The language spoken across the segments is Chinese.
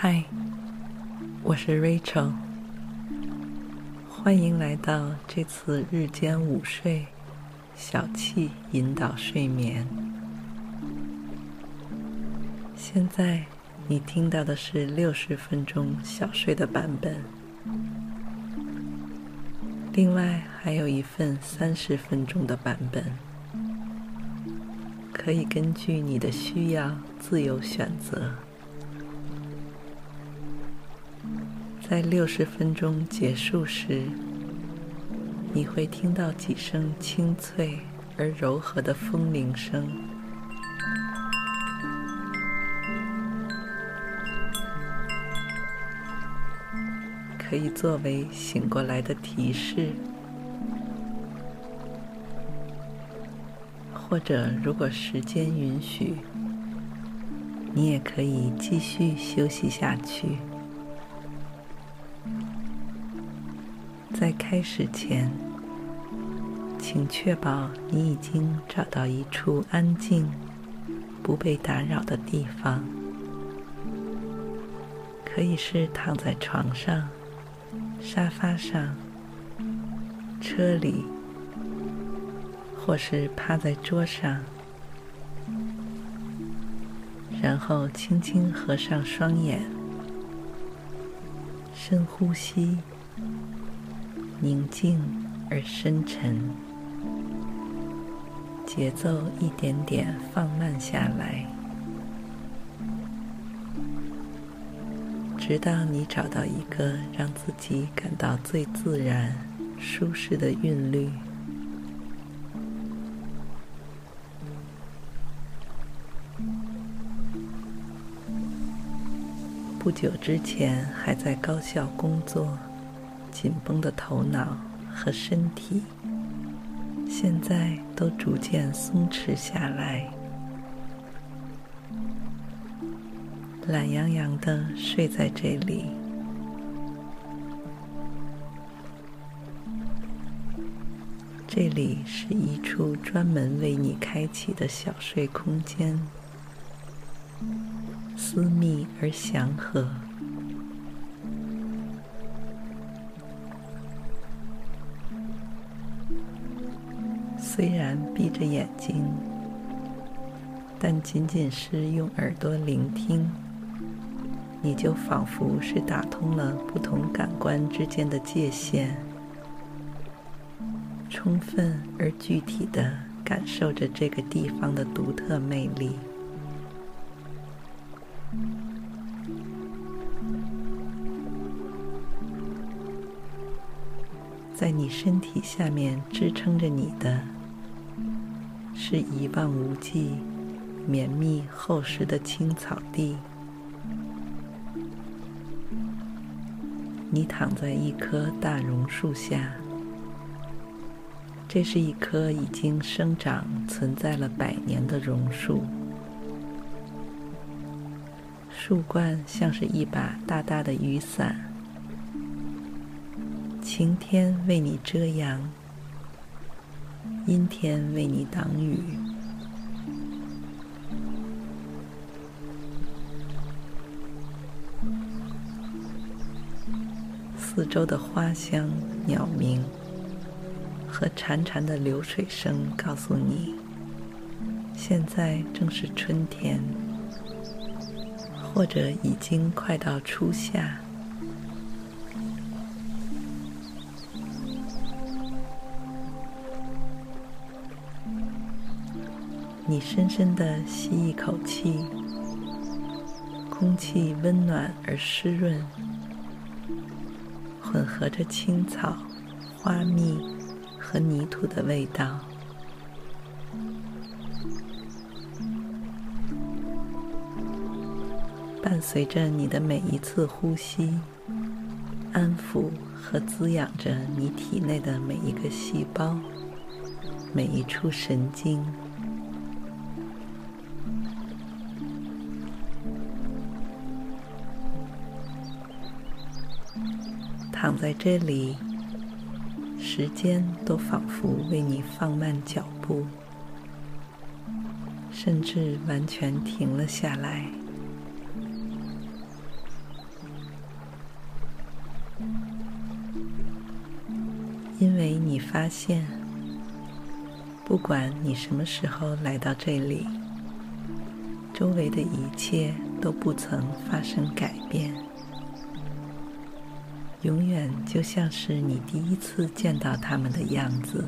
嗨，我是 Rachel，欢迎来到这次日间午睡小憩引导睡眠。现在你听到的是六十分钟小睡的版本，另外还有一份三十分钟的版本，可以根据你的需要自由选择。在六十分钟结束时，你会听到几声清脆而柔和的风铃声，可以作为醒过来的提示，或者如果时间允许，你也可以继续休息下去。在开始前，请确保你已经找到一处安静、不被打扰的地方，可以是躺在床上、沙发上、车里，或是趴在桌上，然后轻轻合上双眼，深呼吸。宁静而深沉，节奏一点点放慢下来，直到你找到一个让自己感到最自然、舒适的韵律。不久之前还在高校工作。紧绷的头脑和身体，现在都逐渐松弛下来，懒洋洋的睡在这里。这里是一处专门为你开启的小睡空间，私密而祥和。闭着眼睛，但仅仅是用耳朵聆听，你就仿佛是打通了不同感官之间的界限，充分而具体的感受着这个地方的独特魅力。在你身体下面支撑着你的。是一望无际、绵密厚实的青草地。你躺在一棵大榕树下，这是一棵已经生长、存在了百年的榕树。树冠像是一把大大的雨伞，晴天为你遮阳。阴天为你挡雨，四周的花香、鸟鸣和潺潺的流水声告诉你，现在正是春天，或者已经快到初夏。你深深的吸一口气，空气温暖而湿润，混合着青草、花蜜和泥土的味道。伴随着你的每一次呼吸，安抚和滋养着你体内的每一个细胞、每一处神经。躺在这里，时间都仿佛为你放慢脚步，甚至完全停了下来。因为你发现，不管你什么时候来到这里，周围的一切都不曾发生改变。永远就像是你第一次见到他们的样子，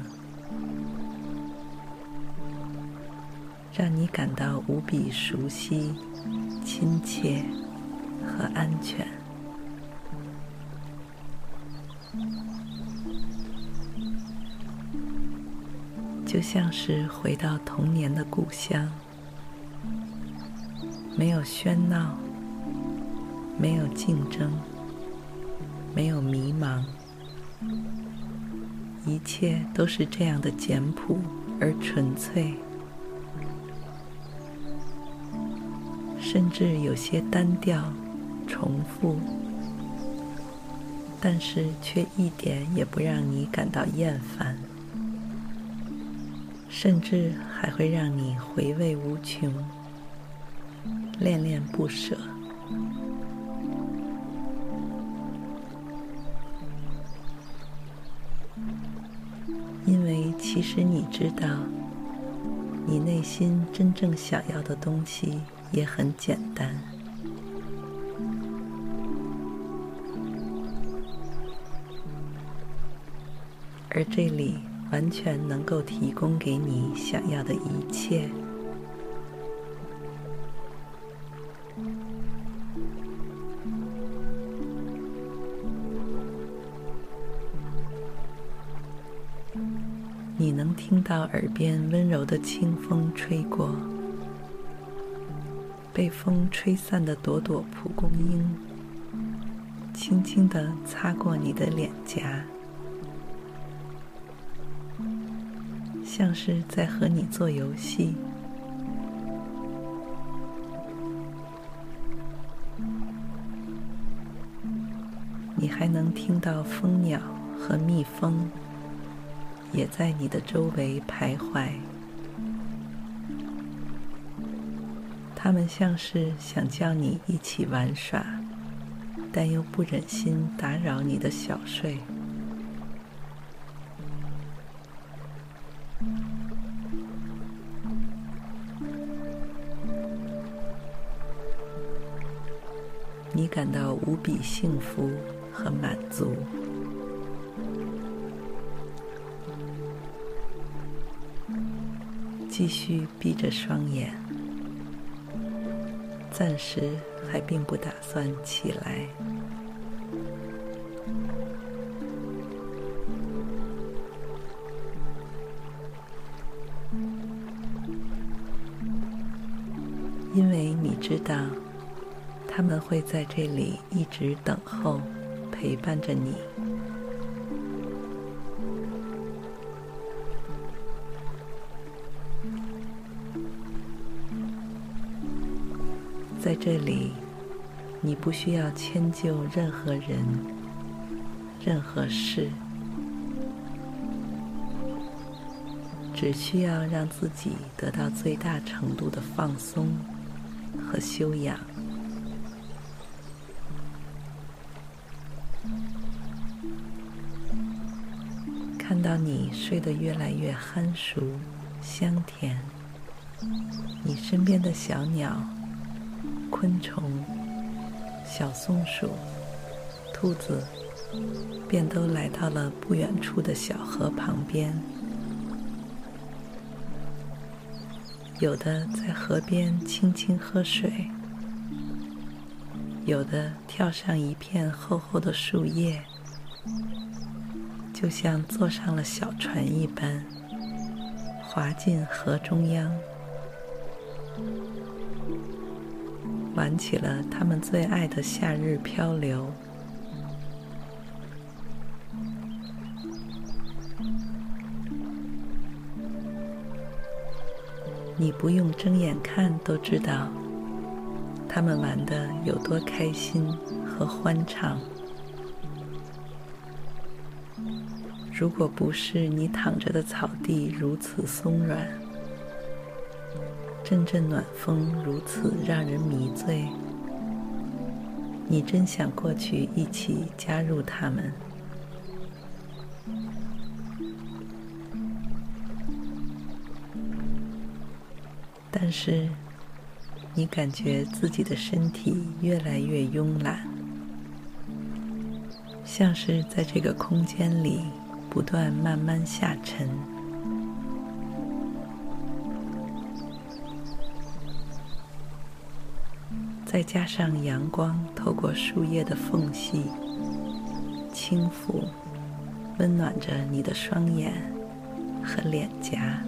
让你感到无比熟悉、亲切和安全，就像是回到童年的故乡，没有喧闹，没有竞争。没有迷茫，一切都是这样的简朴而纯粹，甚至有些单调、重复，但是却一点也不让你感到厌烦，甚至还会让你回味无穷、恋恋不舍。其实你知道，你内心真正想要的东西也很简单，而这里完全能够提供给你想要的一切。听到耳边温柔的清风吹过，被风吹散的朵朵蒲公英，轻轻地擦过你的脸颊，像是在和你做游戏。你还能听到蜂鸟和蜜蜂。也在你的周围徘徊，他们像是想叫你一起玩耍，但又不忍心打扰你的小睡。你感到无比幸福和满足。继续闭着双眼，暂时还并不打算起来。因为你知道，他们会在这里一直等候，陪伴着你。在这里，你不需要迁就任何人、任何事，只需要让自己得到最大程度的放松和修养。看到你睡得越来越酣熟、香甜，你身边的小鸟。昆虫、小松鼠、兔子，便都来到了不远处的小河旁边。有的在河边轻轻喝水，有的跳上一片厚厚的树叶，就像坐上了小船一般，划进河中央。玩起了他们最爱的夏日漂流。你不用睁眼看都知道，他们玩的有多开心和欢畅。如果不是你躺着的草地如此松软，阵阵暖风如此让人迷醉，你真想过去一起加入他们。但是，你感觉自己的身体越来越慵懒，像是在这个空间里不断慢慢下沉。再加上阳光透过树叶的缝隙，轻抚、温暖着你的双眼和脸颊。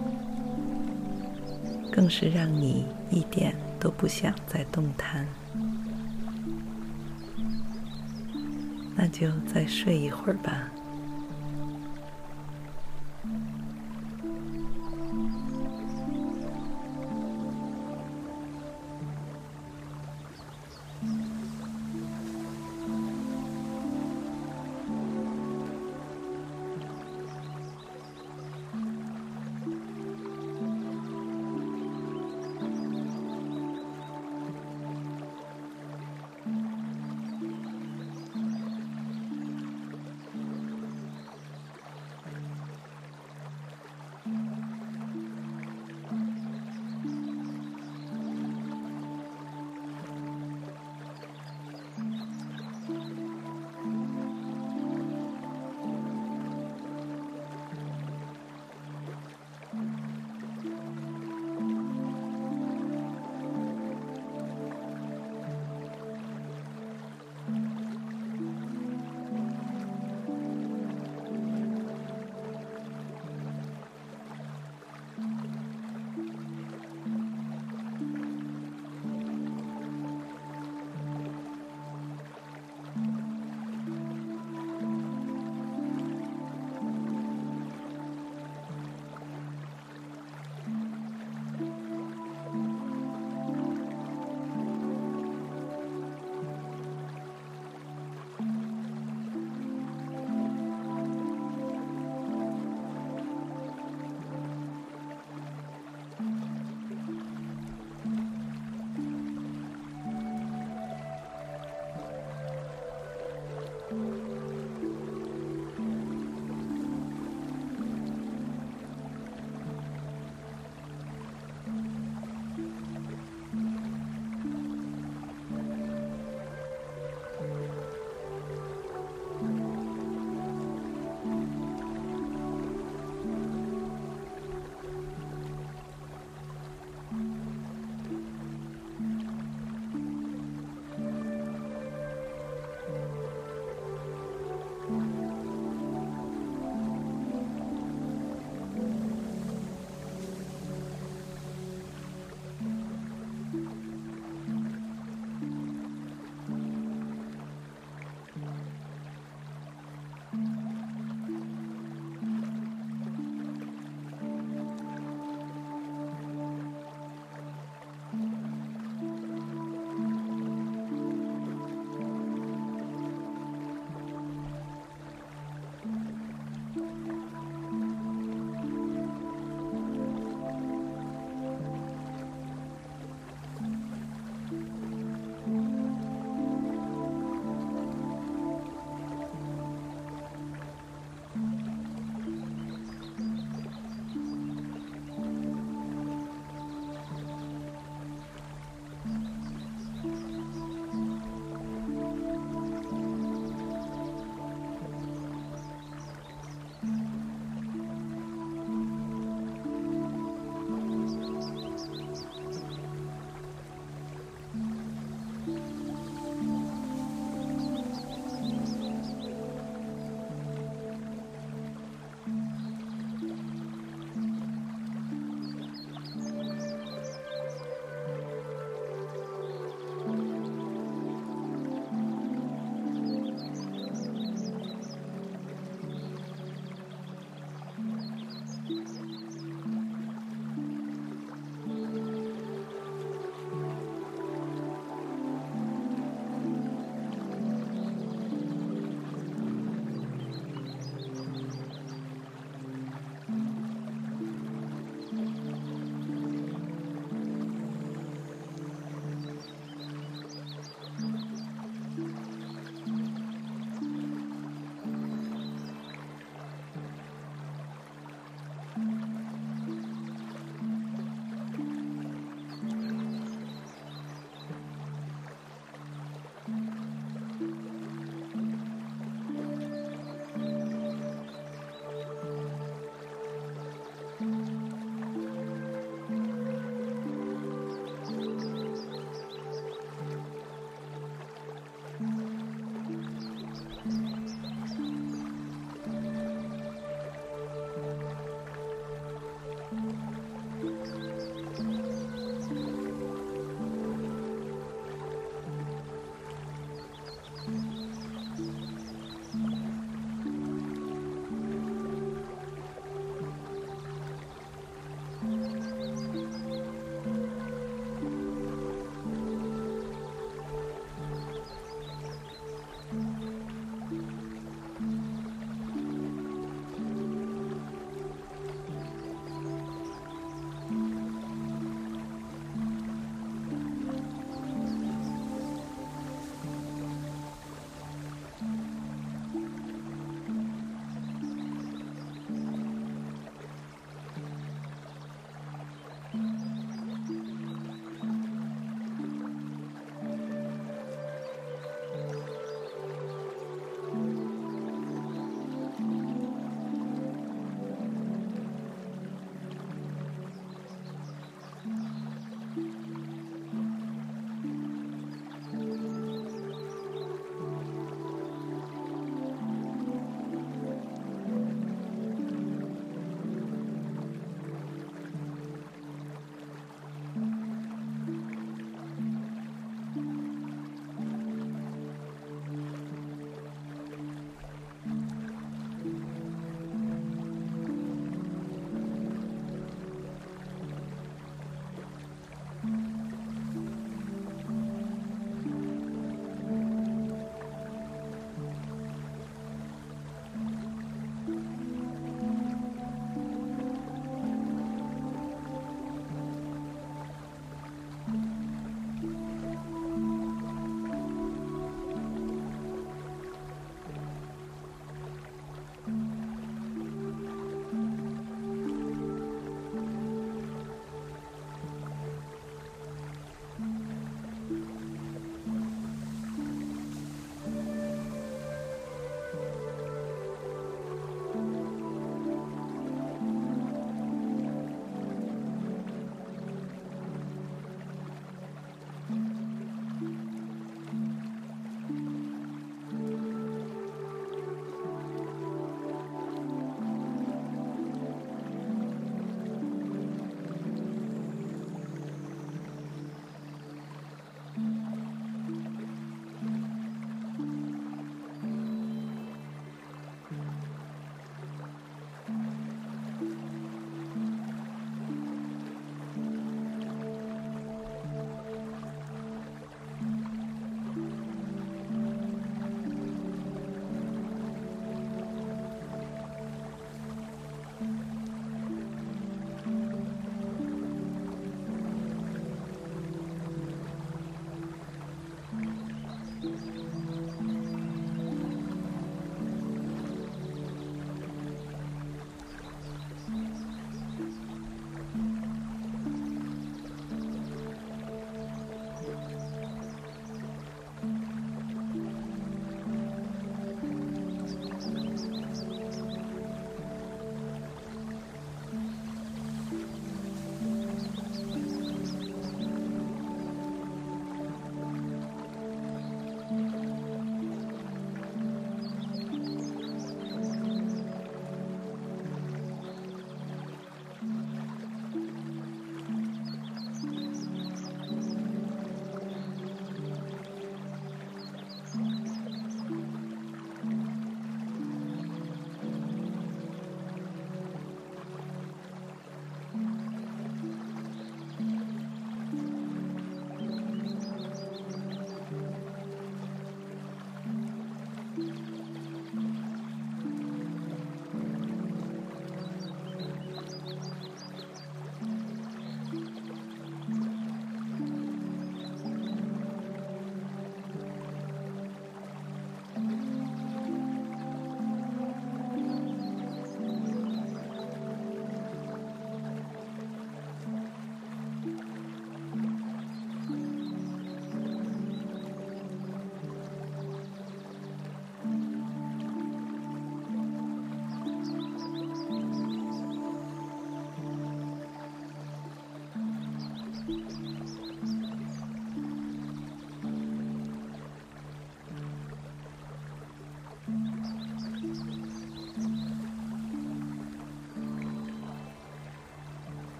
更是让你一点都不想再动弹，那就再睡一会儿吧。